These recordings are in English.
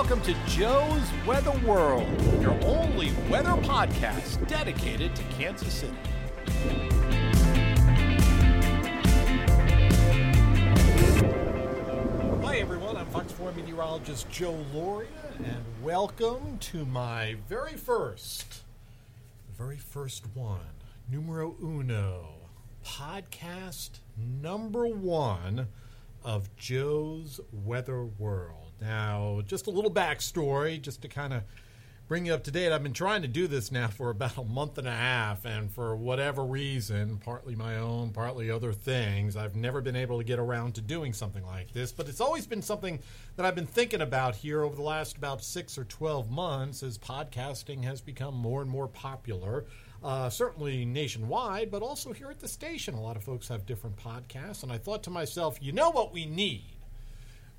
Welcome to Joe's Weather World, your only weather podcast dedicated to Kansas City. Hi, everyone. I'm Fox 4 meteorologist Joe Lauria, and welcome to my very first, very first one, numero uno, podcast number one of Joe's Weather World. Now, just a little backstory, just to kind of bring you up to date. I've been trying to do this now for about a month and a half, and for whatever reason, partly my own, partly other things, I've never been able to get around to doing something like this. But it's always been something that I've been thinking about here over the last about six or 12 months as podcasting has become more and more popular. Uh, certainly nationwide, but also here at the station. A lot of folks have different podcasts, and I thought to myself, you know what we need?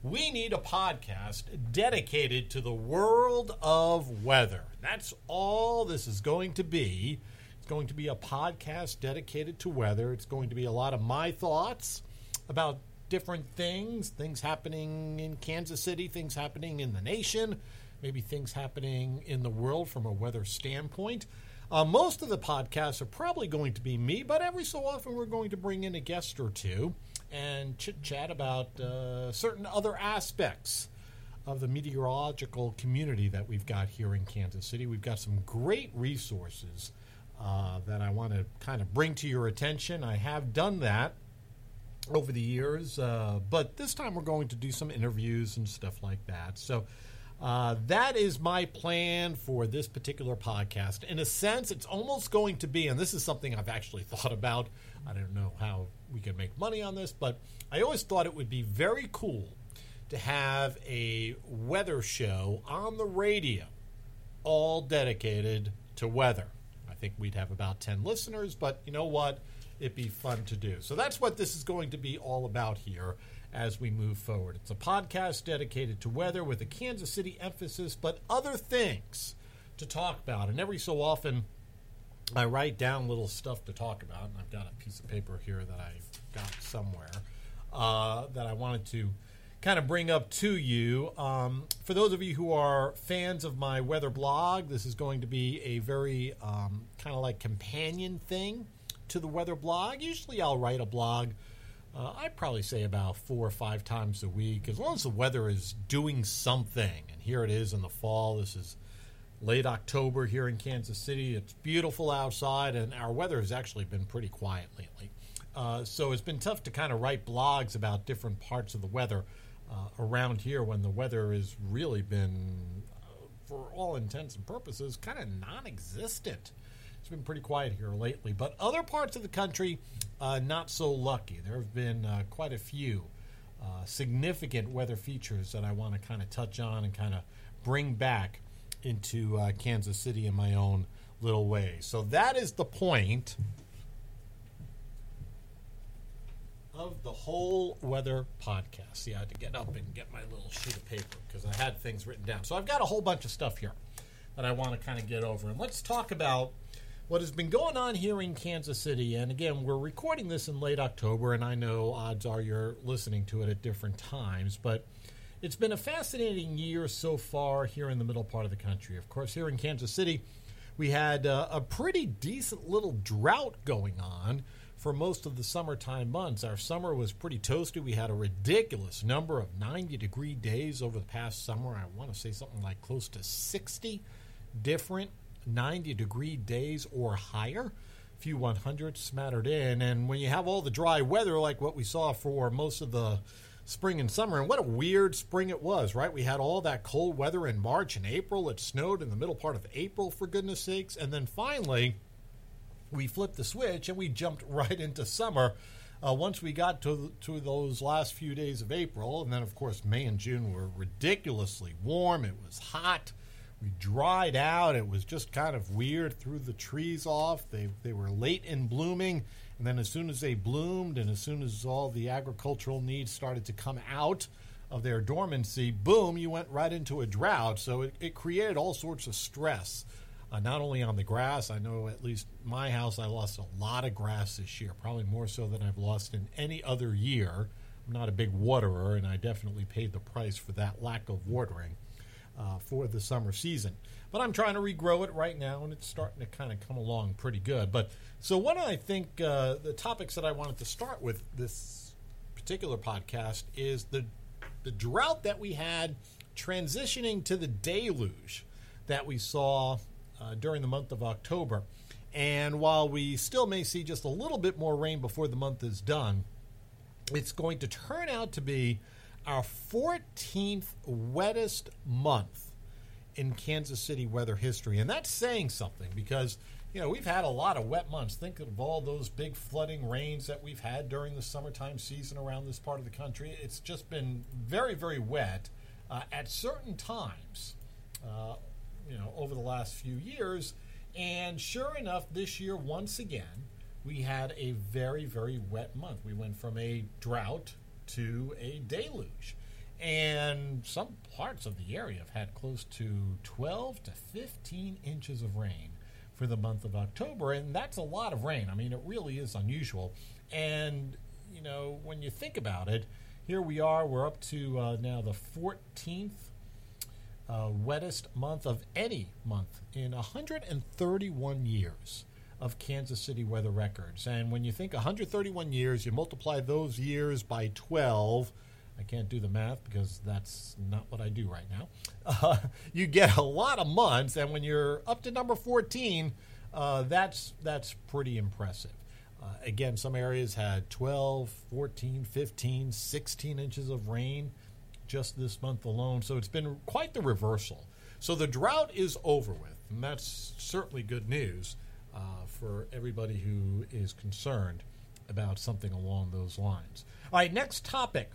We need a podcast dedicated to the world of weather. That's all this is going to be. It's going to be a podcast dedicated to weather. It's going to be a lot of my thoughts about different things, things happening in Kansas City, things happening in the nation, maybe things happening in the world from a weather standpoint. Uh, most of the podcasts are probably going to be me, but every so often we're going to bring in a guest or two and chit chat about uh, certain other aspects of the meteorological community that we've got here in Kansas City. We've got some great resources uh, that I want to kind of bring to your attention. I have done that over the years, uh, but this time we're going to do some interviews and stuff like that. So. Uh, that is my plan for this particular podcast. In a sense, it's almost going to be, and this is something I've actually thought about. I don't know how we could make money on this, but I always thought it would be very cool to have a weather show on the radio, all dedicated to weather. I think we'd have about 10 listeners, but you know what? It'd be fun to do. So that's what this is going to be all about here as we move forward. It's a podcast dedicated to weather with a Kansas City emphasis, but other things to talk about. And every so often, I write down little stuff to talk about, and I've got a piece of paper here that I got somewhere uh, that I wanted to kind of bring up to you. Um, for those of you who are fans of my weather blog, this is going to be a very um, kind of like companion thing to the weather blog. Usually I'll write a blog. Uh, I probably say about four or five times a week, as long as the weather is doing something. And here it is in the fall. This is late October here in Kansas City. It's beautiful outside, and our weather has actually been pretty quiet lately. Uh, so it's been tough to kind of write blogs about different parts of the weather uh, around here when the weather has really been, uh, for all intents and purposes, kind of non existent. It's been pretty quiet here lately. But other parts of the country, uh, not so lucky. There have been uh, quite a few significant weather features that I want to kind of touch on and kind of bring back into uh, Kansas City in my own little way. So that is the point of the whole weather podcast. See, I had to get up and get my little sheet of paper because I had things written down. So I've got a whole bunch of stuff here that I want to kind of get over. And let's talk about what has been going on here in Kansas City. And again, we're recording this in late October, and I know odds are you're listening to it at different times, but it's been a fascinating year so far here in the middle part of the country. Of course, here in Kansas City, we had uh, a pretty decent little drought going on for most of the summertime months. Our summer was pretty toasty. We had a ridiculous number of 90 degree days over the past summer. I want to say something like close to 60 different 90 degree days or higher. A few 100s smattered in. And when you have all the dry weather like what we saw for most of the spring and summer. And what a weird spring it was, right? We had all that cold weather in March and April. It snowed in the middle part of April, for goodness sakes. And then finally, we flipped the switch and we jumped right into summer. Uh, once we got to to those last few days of April, and then of course May and June were ridiculously warm. It was hot. We dried out. It was just kind of weird. Threw the trees off. They they were late in blooming, and then as soon as they bloomed, and as soon as all the agricultural needs started to come out of their dormancy, boom, you went right into a drought. So it, it created all sorts of stress uh, not only on the grass. I know at least my house, I lost a lot of grass this year, probably more so than I've lost in any other year. I'm not a big waterer, and I definitely paid the price for that lack of watering uh, for the summer season. But I'm trying to regrow it right now, and it's starting to kind of come along pretty good. But so, one I think uh, the topics that I wanted to start with this particular podcast is the the drought that we had transitioning to the deluge that we saw uh, during the month of October. And while we still may see just a little bit more rain before the month is done, it's going to turn out to be our 14th wettest month in Kansas City weather history. And that's saying something because, you know, we've had a lot of wet months. Think of all those big flooding rains that we've had during the summertime season around this part of the country. It's just been very, very wet uh, at certain times. Uh, you know over the last few years. And sure enough, this year once again we had a very very wet month. We went from a drought to a deluge. And some parts of the area have had close to 12 to 15 inches of rain for the month of October. And that's a lot of rain. I mean, it really is unusual. And, you know, when you think about it, here we are, we're up to uh, now the 14th uh, wettest month of any month in 131 years of Kansas City weather records. And when you think 131 years, you multiply those years by 12. I can't do the math because that's not what I do right now. Uh, you get a lot of months, and when you're up to number 14, uh, that's that's pretty impressive. Uh, again, some areas had 12, 14, 15, 16 inches of rain just this month alone. So it's been quite the reversal. So the drought is over with, and that's certainly good news uh, for everybody who is concerned about something along those lines. All right, next topic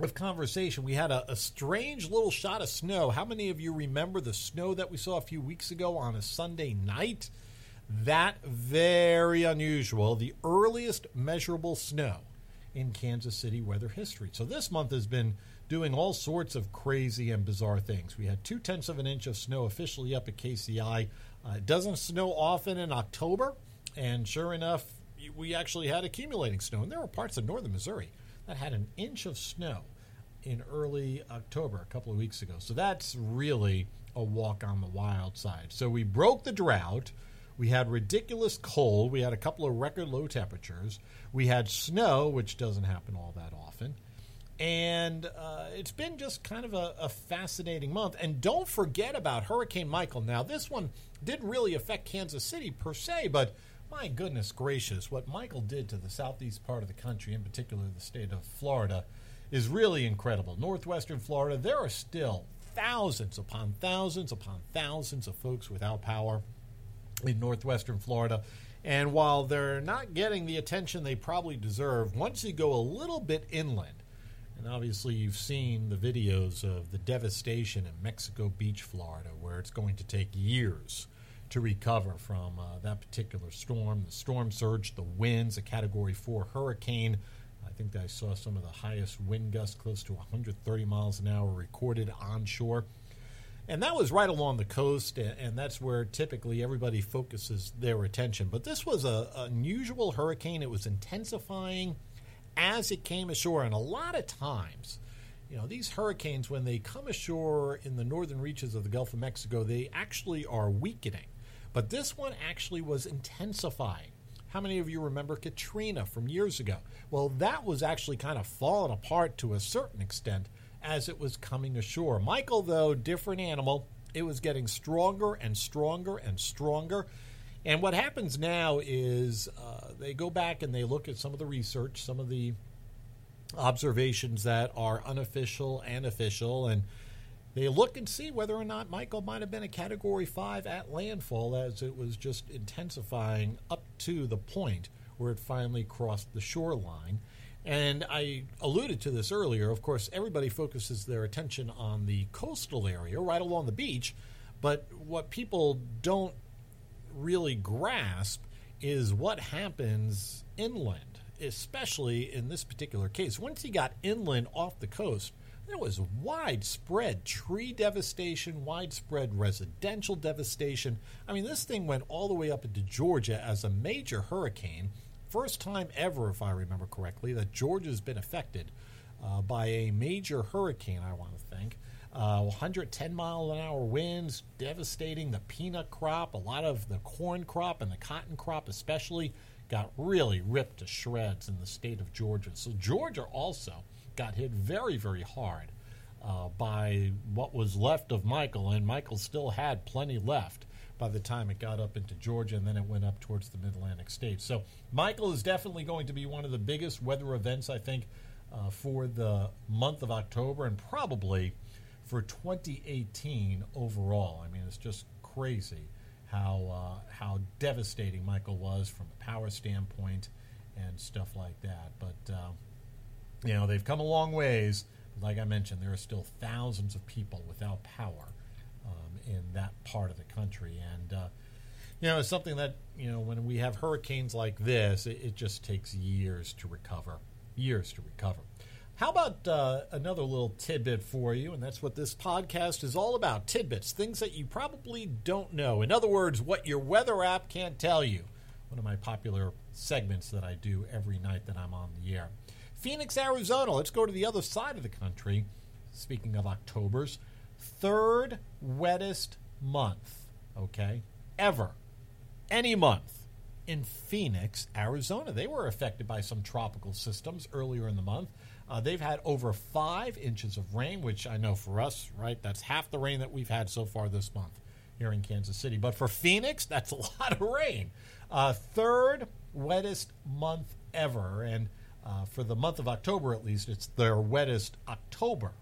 of conversation. We had a, a, strange little shot of snow. How many of you remember the snow that we saw a few weeks ago on a Sunday night? That very unusual. The earliest measurable snow in Kansas City weather history. So this month has been doing all sorts of crazy and bizarre things. We had two tenths of an inch of snow officially up at KCI. Uh, it doesn't snow often in October, and sure enough, we actually had accumulating snow. And there were parts of northern Missouri that had an inch of snow in early October a couple of weeks ago. So that's really a walk on the wild side. So we broke the drought. We had ridiculous cold. We had a couple of record low temperatures. We had snow, which doesn't happen all that often. And uh, it's been just kind of a, a, fascinating month. And don't forget about Hurricane Michael. Now, this one didn't really affect Kansas City per se, but my goodness gracious, what Michael did to the southeast part of the country, in particular the state of Florida, is really incredible. Northwestern Florida, there are still thousands upon thousands upon thousands of folks without power in northwestern Florida. And while they're not getting the attention they probably deserve, once you go a little bit inland, and obviously, you've seen the videos of the devastation in Mexico Beach, Florida, where it's going to take years to recover from uh, that particular storm. The storm surge, the winds, a Category 4 hurricane. I think I saw some of the highest wind gusts, close to 130 miles an hour, recorded onshore. And that was right along the coast, and that's where typically everybody focuses their attention. But this was an unusual hurricane. It was intensifying as it came ashore. And a lot of times, you know, these hurricanes, when they come ashore in the northern reaches of the Gulf of Mexico, they actually are weakening. But this one actually was intensifying. How many of you remember Katrina from years ago? Well, that was actually kind of falling apart to a certain extent as it was coming ashore. Michael, though, different animal. It was getting stronger and stronger and stronger. And what happens now is uh, they go back and they look at some of the research, some of the observations that are unofficial and official, and they look and see whether or not Michael might have been a Category 5 at landfall as it was just intensifying up to the point where it finally crossed the shoreline. And I alluded to this earlier. Of course, everybody focuses their attention on the coastal area right along the beach, but what people don't really grasp is what happens inland, especially in this particular case. Once he got inland off the coast, there was widespread tree devastation, widespread residential devastation. I mean, this thing went all the way up into Georgia as a major hurricane. First time ever, if I remember correctly, that Georgia's been affected uh, by a major hurricane, I want to think. Uh, 110 mile an hour winds, devastating the peanut crop. A lot of the corn crop and the cotton crop, especially, got really ripped to shreds in the state of Georgia. So, Georgia also got hit very, very hard uh, by what was left of Michael, and Michael still had plenty left by the time it got up into Georgia, and then it went up towards the Mid Atlantic states. So, Michael is definitely going to be one of the biggest weather events, I think, uh, for the month of October, and probably for 2018 overall. I mean, it's just crazy how uh, how devastating Michael was from a power standpoint and stuff like that. But uh, you know, they've come a long ways. Like I mentioned, there are still thousands of people without power um, in that part of the country, and uh, you know, it's something that you know when we have hurricanes like this, it, it just takes years to recover. Years to recover. How about uh, another little tidbit for you? And that's what this podcast is all about tidbits, things that you probably don't know. In other words, what your weather app can't tell you. One of my popular segments that I do every night that I'm on the air. Phoenix, Arizona. Let's go to the other side of the country. Speaking of October's, third wettest month, okay, ever, any month in Phoenix, Arizona. They were affected by some tropical systems earlier in the month. Uh, they've had over five inches of rain, which I know for us, right, that's half the rain that we've had so far this month here in Kansas City. But for Phoenix, that's a lot of rain. Uh, third wettest month ever. And uh, for the month of October, at least, it's their wettest October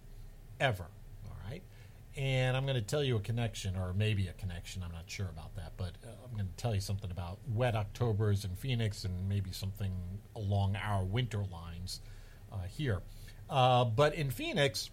ever. All right. And I'm going to tell you a connection, or maybe a connection. I'm not sure about that. But uh, I'm going to tell you something about wet Octobers in Phoenix and maybe something along our winter lines uh, here. Uh, but in Phoenix,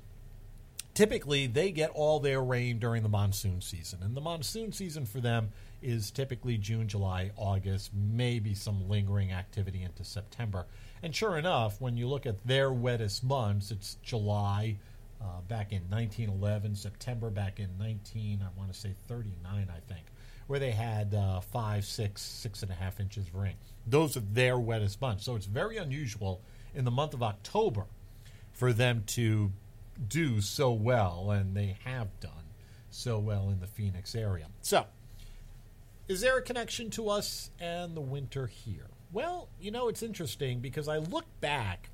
typically they get all their rain during the monsoon season. And the monsoon season for them is typically June, July, August, maybe some lingering activity into September. And sure enough, when you look at their wettest months, it's July uh, back in 1911, September back in 19, I want to say 39, I think, where they had uh, five, six, six and a half inches of rain. Those are their wettest months. So it's very unusual in the month of October for them to do so well, and they have done so well in the Phoenix area. So, is there a connection to us and the winter here? Well, you know, it's interesting because I look back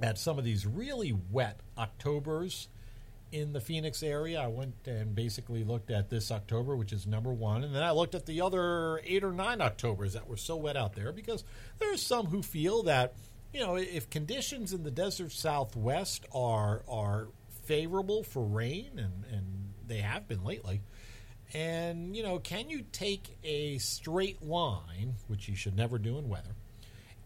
at some of these really wet Octobers in the Phoenix area. I went and basically looked at this October, which is number one, and then I looked at the other eight or nine Octobers that were so wet out there because there's some who feel that you know, if conditions in the desert southwest are are favorable for rain, and, and they have been lately, and you know, can you take a straight line, which you should never do in weather,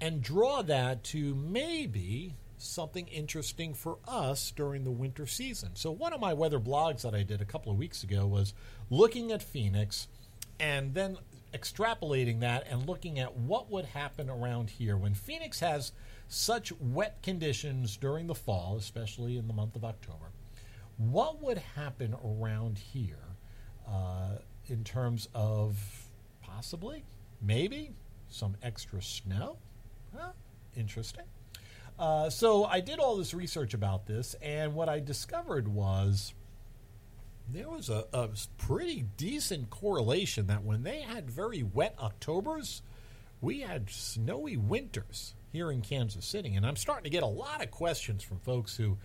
and draw that to maybe something interesting for us during the winter season? So, one of my weather blogs that I did a couple of weeks ago was looking at Phoenix and then extrapolating that and looking at what would happen around here when Phoenix has such wet conditions during the fall, especially in the month of October, what would happen around here uh, in terms of possibly, maybe, some extra snow? Huh? Interesting. Uh, so I did all this research about this, and what I discovered was there was a, a pretty decent correlation that when they had very wet Octobers, we had snowy winters here in Kansas City. And I'm starting to get a lot of questions from folks who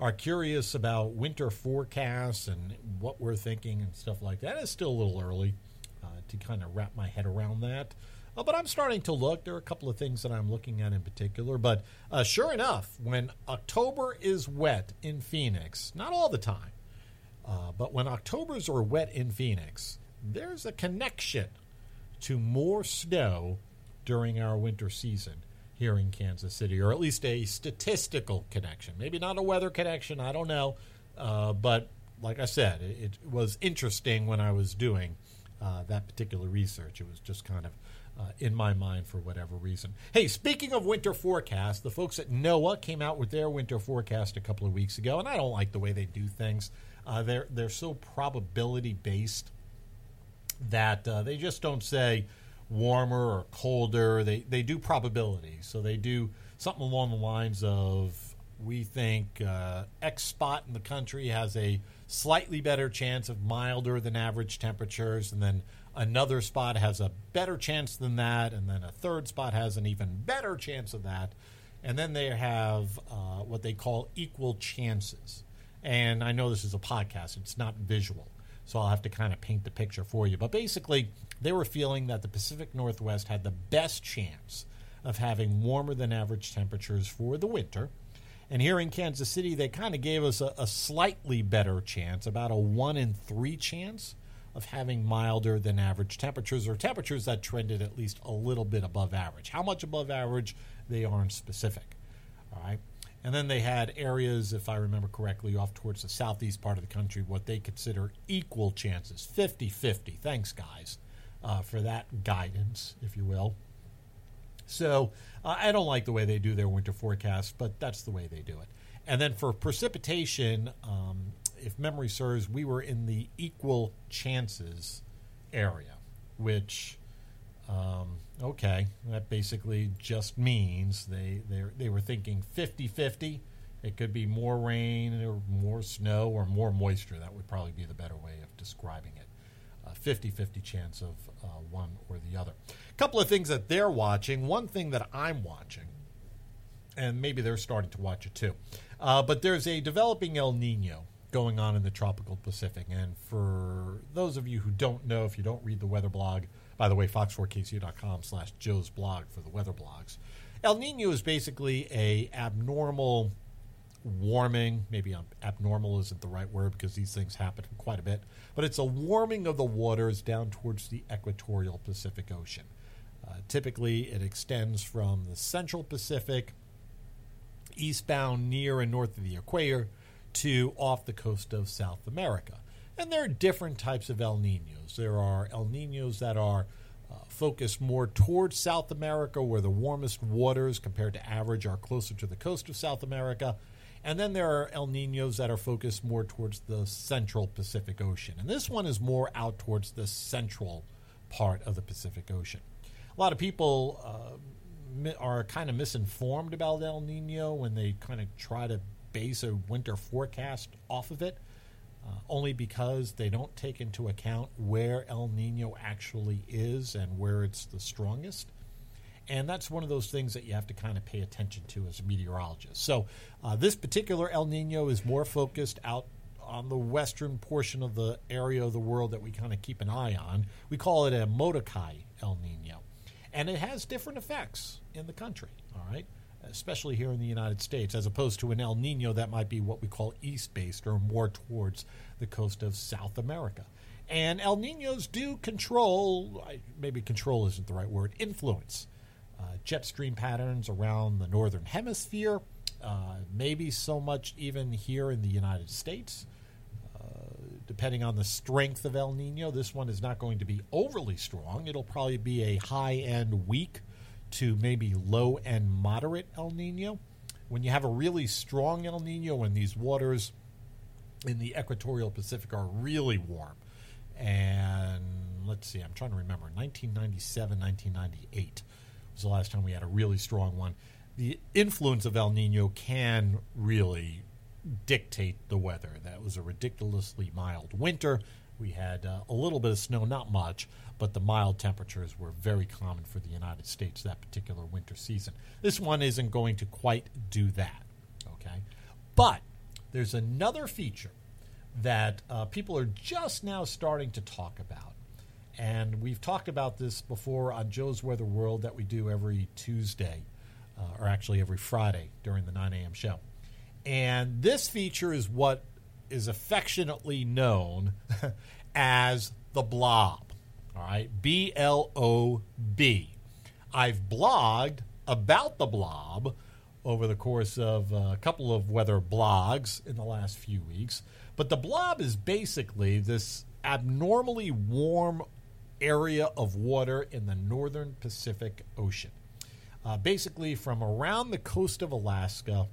are curious about winter forecasts and what we're thinking and stuff like that. It's still a little early uh, to kind of wrap my head around that. Uh, but I'm starting to look. There are a couple of things that I'm looking at in particular. But uh, sure enough, when October is wet in Phoenix, not all the time, Uh, but when Octobers are wet in Phoenix, there's a connection to more snow during our winter season here in Kansas City, or at least a statistical connection. Maybe not a weather connection, I don't know. Uh, but like I said, it, it, was interesting when I was doing uh, that particular research. It was just kind of uh, in my mind for whatever reason. Hey, speaking of winter forecast, the folks at NOAA came out with their winter forecast a couple of weeks ago, and I don't like the way they do things. Uh, they're they're so probability based that uh, they just don't say warmer or colder. They they do probability, so they do something along the lines of we think uh, X spot in the country has a slightly better chance of milder than average temperatures, and then another spot has a better chance than that, and then a third spot has an even better chance of that. And then they have uh, what they call equal chances. And I know this is a podcast, it's not visual. So I'll have to kind of paint the picture for you. But basically, they were feeling that the Pacific Northwest had the best chance of having warmer than average temperatures for the winter. And here in Kansas City, they kind of gave us a, a, slightly better chance, about a one in three chance of having milder than average temperatures or temperatures that trended at least a little bit above average. How much above average, they aren't specific. All right. And then they had areas, if I remember correctly, off towards the southeast part of the country, what they consider equal chances 50 50. Thanks, guys, uh, for that guidance, if you will. So uh, I don't like the way they do their winter forecast, but that's the way they do it. And then for precipitation, um, if memory serves, we were in the equal chances area, which um, okay, that basically just means they they they were thinking 50-50. It could be more rain or more snow or more moisture. That would probably be the better way of describing it. 50 50 chance of uh, one or the other. A couple of things that they're watching. One thing that I'm watching, and maybe they're starting to watch it too, uh, but there's a developing El Nino going on in the tropical Pacific. And for those of you who don't know, if you don't read the weather blog, by the way, fox4kcu.com slash Joe's blog for the weather blogs. El Nino is basically a abnormal warming. Maybe abnormal isn't the right word because these things happen quite a bit, but it's a warming of the waters down towards the equatorial Pacific Ocean. Uh, typically, it extends from the central Pacific eastbound near and north of the equator to off the coast of South America. And there are different types of El Ninos. There are El Ninos that are uh, focused more towards South America, where the warmest waters compared to average are closer to the coast of South America. And then there are El Ninos that are focused more towards the central Pacific Ocean. And this one is more out towards the central part of the Pacific Ocean. A lot of people uh, are kind of misinformed about El Nino when they kind of try to base a winter forecast off of it uh, only because they don't take into account where El Nino actually is and where it's the strongest. And that's one of those things that you have to kind of pay attention to as a meteorologist. So, uh, this particular El Nino is more focused out on the western portion of the area of the world that we kind of keep an eye on. We call it a Modoki El Nino. And it has different effects in the country, all right? especially here in the United States, as opposed to an El Nino that might be what we call east based or more towards the coast of South America. And El Ninos do control, maybe control isn't the right word, influence jet stream patterns around the northern hemisphere, uh, maybe so much even here in the United States. Uh, depending on the strength of El Nino, this one is not going to be overly strong. It'll probably be a high end weak to maybe low and moderate El Nino. When you have a really strong El Nino, when these waters in the equatorial Pacific are really warm, and let's see, I'm trying to remember, 1997, 1998 was the last time we had a really strong one. The influence of El Nino can really dictate the weather. That was a ridiculously mild winter. We had uh, a little bit of snow, not much, but the mild temperatures were very common for the United States that particular winter season. This one isn't going to quite do that, okay? But there's another feature that uh, people are just now starting to talk about. And we've talked about this before on Joe's Weather World that we do every Tuesday, uh, or actually every Friday during the 9 a.m. show. And this feature is what is affectionately known as the blob. All right, B L O B. I've blogged about the blob over the course of a couple of weather blogs in the last few weeks. But the blob is basically this abnormally warm area of water in the northern Pacific Ocean. Uh, basically, from around the coast of Alaska,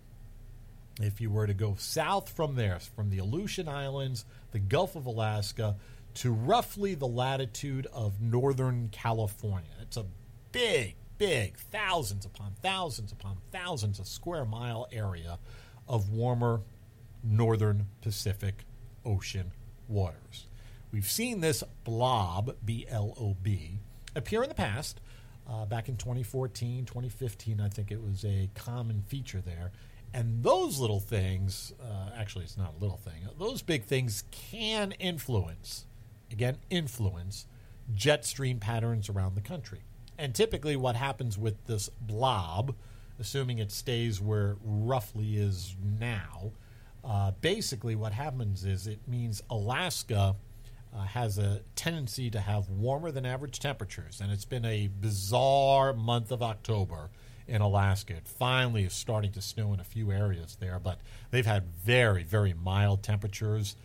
if you were to go south from there, from the Aleutian Islands, the Gulf of Alaska, to roughly the latitude of northern California. It's a big, big, thousands upon thousands upon thousands of square mile area of warmer northern Pacific Ocean waters. We've seen this blob, B L O B, appear in the past. Uh, back in 2014, 2015, I think it was a common feature there. And those little things, uh, actually, it's not a little thing, those big things can influence, again, influence jet stream patterns around the country. And typically, what happens with this blob, assuming it stays where roughly is now, uh, basically what happens is it means Alaska uh, has a tendency to have warmer than average temperatures. And it's been a bizarre month of October in Alaska. It finally is starting to snow in a few areas there, but they've had very, very mild temperatures.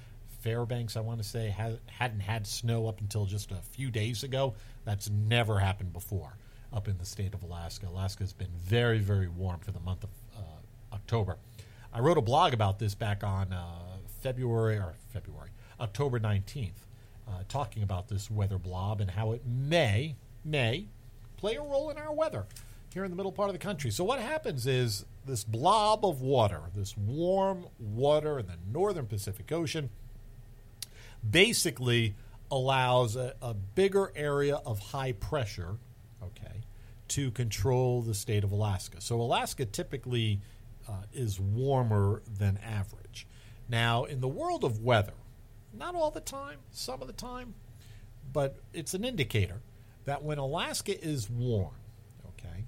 Fairbanks, I want to say, ha- hadn't had snow up until just a few days ago. That's never happened before up in the state of Alaska. Alaska has been very, very warm for the month of uh, October. I wrote a blog about this back on uh, February or February, October 19th, uh, talking about this weather blob and how it may, may play a role in our weather here in the middle part of the country. So, what happens is this blob of water, this warm water in the northern Pacific Ocean, basically allows a, a bigger area of high pressure, okay, to control the state of Alaska. So, Alaska typically uh, is warmer than average. Now, in the world of weather, not all the time, some of the time, but it's an indicator that when Alaska is warm, okay,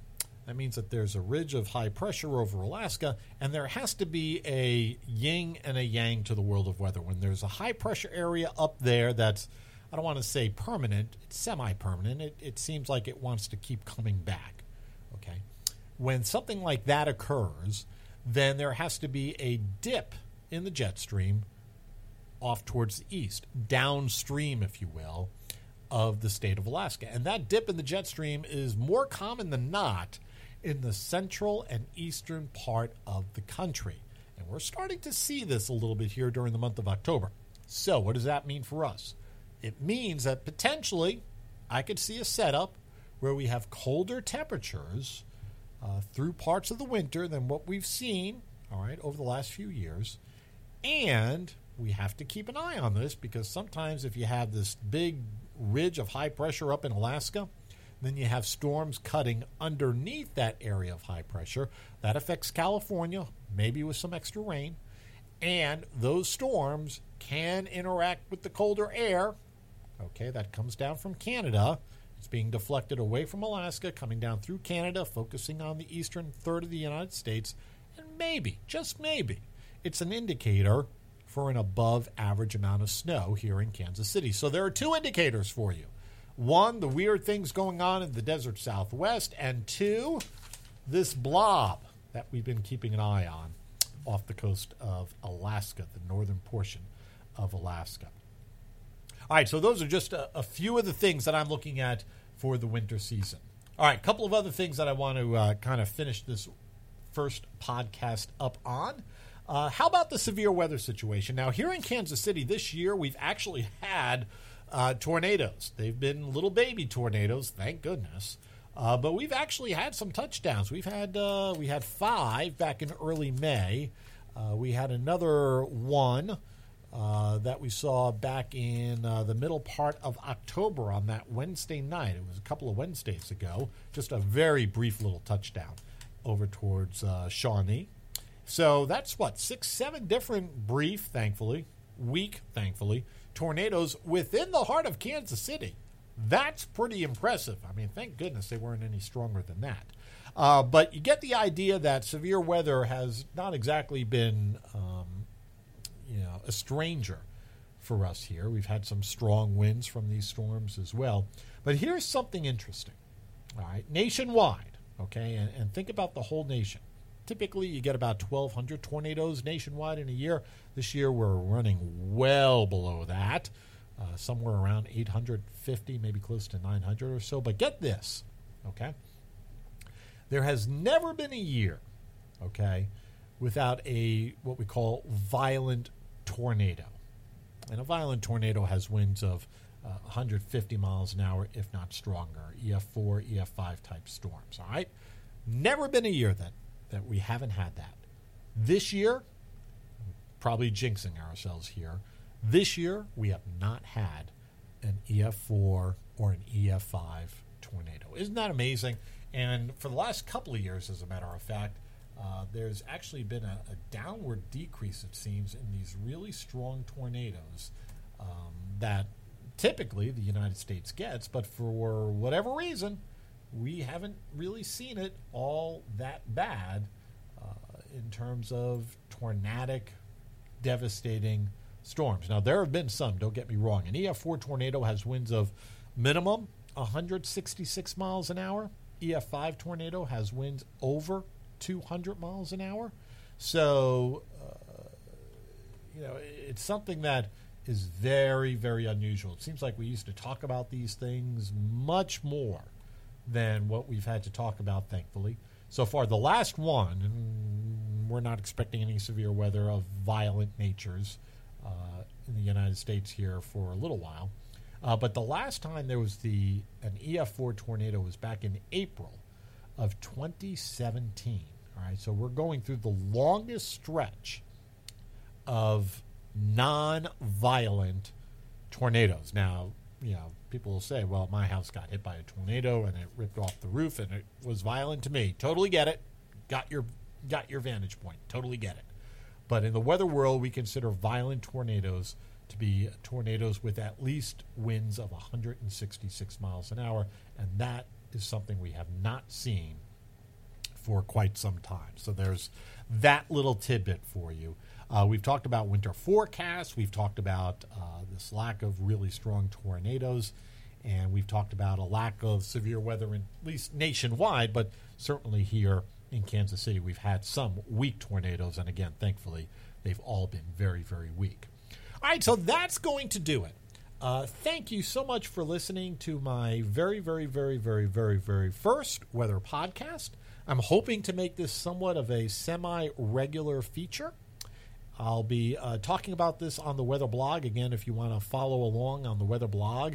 that means that there's a ridge of high pressure over Alaska, and there has to be a yin and a yang to the world of weather. When there's a high pressure area up there that's, I don't want to say permanent, it's semi permanent, it, it seems like it wants to keep coming back, okay? When something like that occurs, then there has to be a dip in the jet stream off towards the east, downstream, if you will, of the state of Alaska. And that dip in the jet stream is more common than not in the central and eastern part of the country. And we're starting to see this a little bit here during the month of October. So, what does that mean for us? It means that potentially I could see a setup where we have colder temperatures uh, through parts of the winter than what we've seen, all right, over the last few years. And we have to keep an eye on this because sometimes if you have this big ridge of high pressure up in Alaska, then you have storms cutting underneath that area of high pressure. That affects California, maybe with some extra rain. And those storms can interact with the colder air, okay, that comes down from Canada it's being deflected away from Alaska, coming down through Canada, focusing on the eastern third of the United States, and maybe, just maybe, it's an indicator for an above average amount of snow here in Kansas City. So there are two indicators for you. One, the weird things going on in the desert southwest, and two, this blob that we've been keeping an eye on off the coast of Alaska, the northern portion of Alaska. All right, so those are just a, a, few of the things that I'm looking at for the winter season. All right, a couple of other things that I want to uh, kind of finish this first podcast up on. Uh, how about the severe weather situation? Now, here in Kansas City this year, we've actually had uh, tornadoes. They've been little baby tornadoes, thank goodness. Uh, but we've actually had some touchdowns. We've had uh, we had five back in early May. Uh, we had another one uh, that we saw back in the middle part of October on that Wednesday night. It was a couple of Wednesdays ago. Just a very brief little touchdown over towards Shawnee. So that's what, six, seven different brief, thankfully, weak, thankfully, tornadoes within the heart of Kansas City. That's pretty impressive. I mean, thank goodness they weren't any stronger than that. Uh, but you get the idea that severe weather has not exactly been um, you know a stranger for us here. We've had some strong winds from these storms as well. But here's something interesting. All right, nationwide, okay, and, and think about the whole nation. Typically, you get about 1,200 tornadoes nationwide in a year. This year, we're running well below that, uh, somewhere around 850, maybe close to 900 or so. But get this, okay? There has never been a year, okay, without a what we call violent tornado. And a violent tornado has winds of uh, 150 miles an hour, if not stronger. EF4, EF5 type storms. All right, never been a year that that we haven't had that. This year, probably jinxing ourselves here. This year, we have not had an EF4 or an EF5 tornado. Isn't that amazing? And for the last couple of years, as a matter of fact, uh, there's actually been a, a, downward decrease, it seems, in these really strong tornadoes um, that typically the United States gets, but for whatever reason, we haven't really seen it all that bad uh, in terms of tornadic, devastating storms. Now, there have been some, don't get me wrong. An EF4 tornado has winds of minimum 166 miles an hour. EF5 tornado has winds over 200 miles an hour. So, uh, you know, it's something that is very, very unusual. It seems like we used to talk about these things much more than what we've had to talk about, thankfully. So far, the last one, and we're not expecting any severe weather of violent natures uh, in the United States here for a little while. Uh, but the last time there was the an EF4 tornado was back in April of 2017. All right, so we're going through the longest stretch of non-violent tornadoes. Now, you know, people will say, "Well, my house got hit by a tornado and it ripped off the roof and it was violent to me." Totally get it. Got your got your vantage point. Totally get it. But in the weather world, we consider violent tornadoes to be tornadoes with at least winds of 166 miles an hour, and that is something we have not seen for quite some time. So there's that little tidbit for you. Uh, we've talked about winter forecasts. We've talked about uh, this lack of really strong tornadoes. And we've talked about a lack of severe weather, in, at least nationwide, but certainly here in Kansas City, we've had some weak tornadoes. And again, thankfully, they've all been very, very weak. All right, so that's going to do it. Uh, thank you so much for listening to my very, very, very, very, very, very first weather podcast. I'm hoping to make this somewhat of a semi regular feature. I'll be uh, talking about this on the weather blog. Again, if you want to follow along on the weather blog,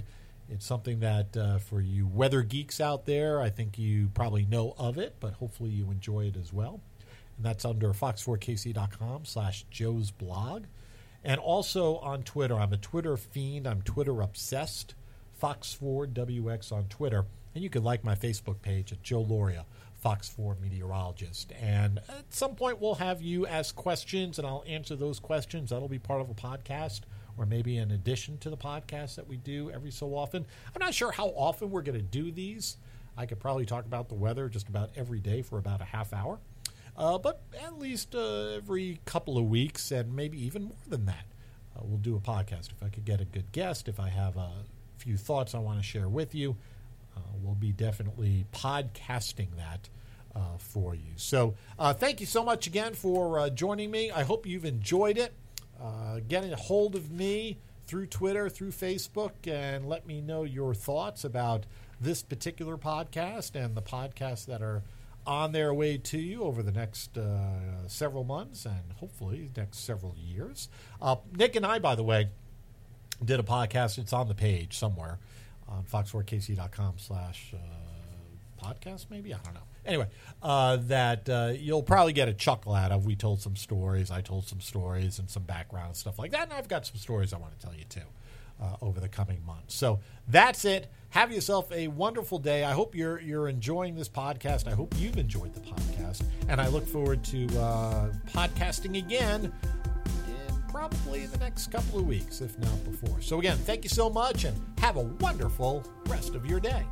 it's something that uh, for you weather geeks out there, I think you probably know of it, but hopefully you enjoy it as well. And that's under fox4kc.com slash Joe's blog. And also on Twitter. I'm a Twitter fiend. I'm Twitter obsessed. Fox4WX on Twitter. And you can like my Facebook page at Joe Lauria, Fox 4 meteorologist. And at some point, we'll have you ask questions, and I'll answer those questions. That'll be part of a podcast, or maybe in addition to the podcast that we do every so often. I'm not sure how often we're going to do these. I could probably talk about the weather just about every day for about a half hour. Uh, but at least uh, every couple of weeks, and maybe even more than that, uh, we'll do a podcast. If I could get a good guest, if I have a few thoughts I want to share with you, we'll be definitely podcasting that. Uh, for you. So, uh, thank you so much again for joining me. I hope you've enjoyed it. getting a hold of me through Twitter, through Facebook, and let me know your thoughts about this particular podcast and the podcasts that are on their way to you over the next uh, several months and hopefully next several years. Uh, Nick and I, by the way, did a podcast. It's on the page somewhere on fox4kc.com slash uh, podcast, maybe? I don't know. Anyway, uh, that uh, you'll probably get a chuckle out of. We told some stories. I told some stories and some background stuff like that. And I've got some stories I want to tell you too uh, over the coming months. So that's it. Have yourself a wonderful day. I hope you're you're enjoying this podcast. I hope you've enjoyed the podcast, and I look forward to uh, podcasting again in probably the next couple of weeks, if not before. So again, thank you so much, and have a wonderful rest of your day.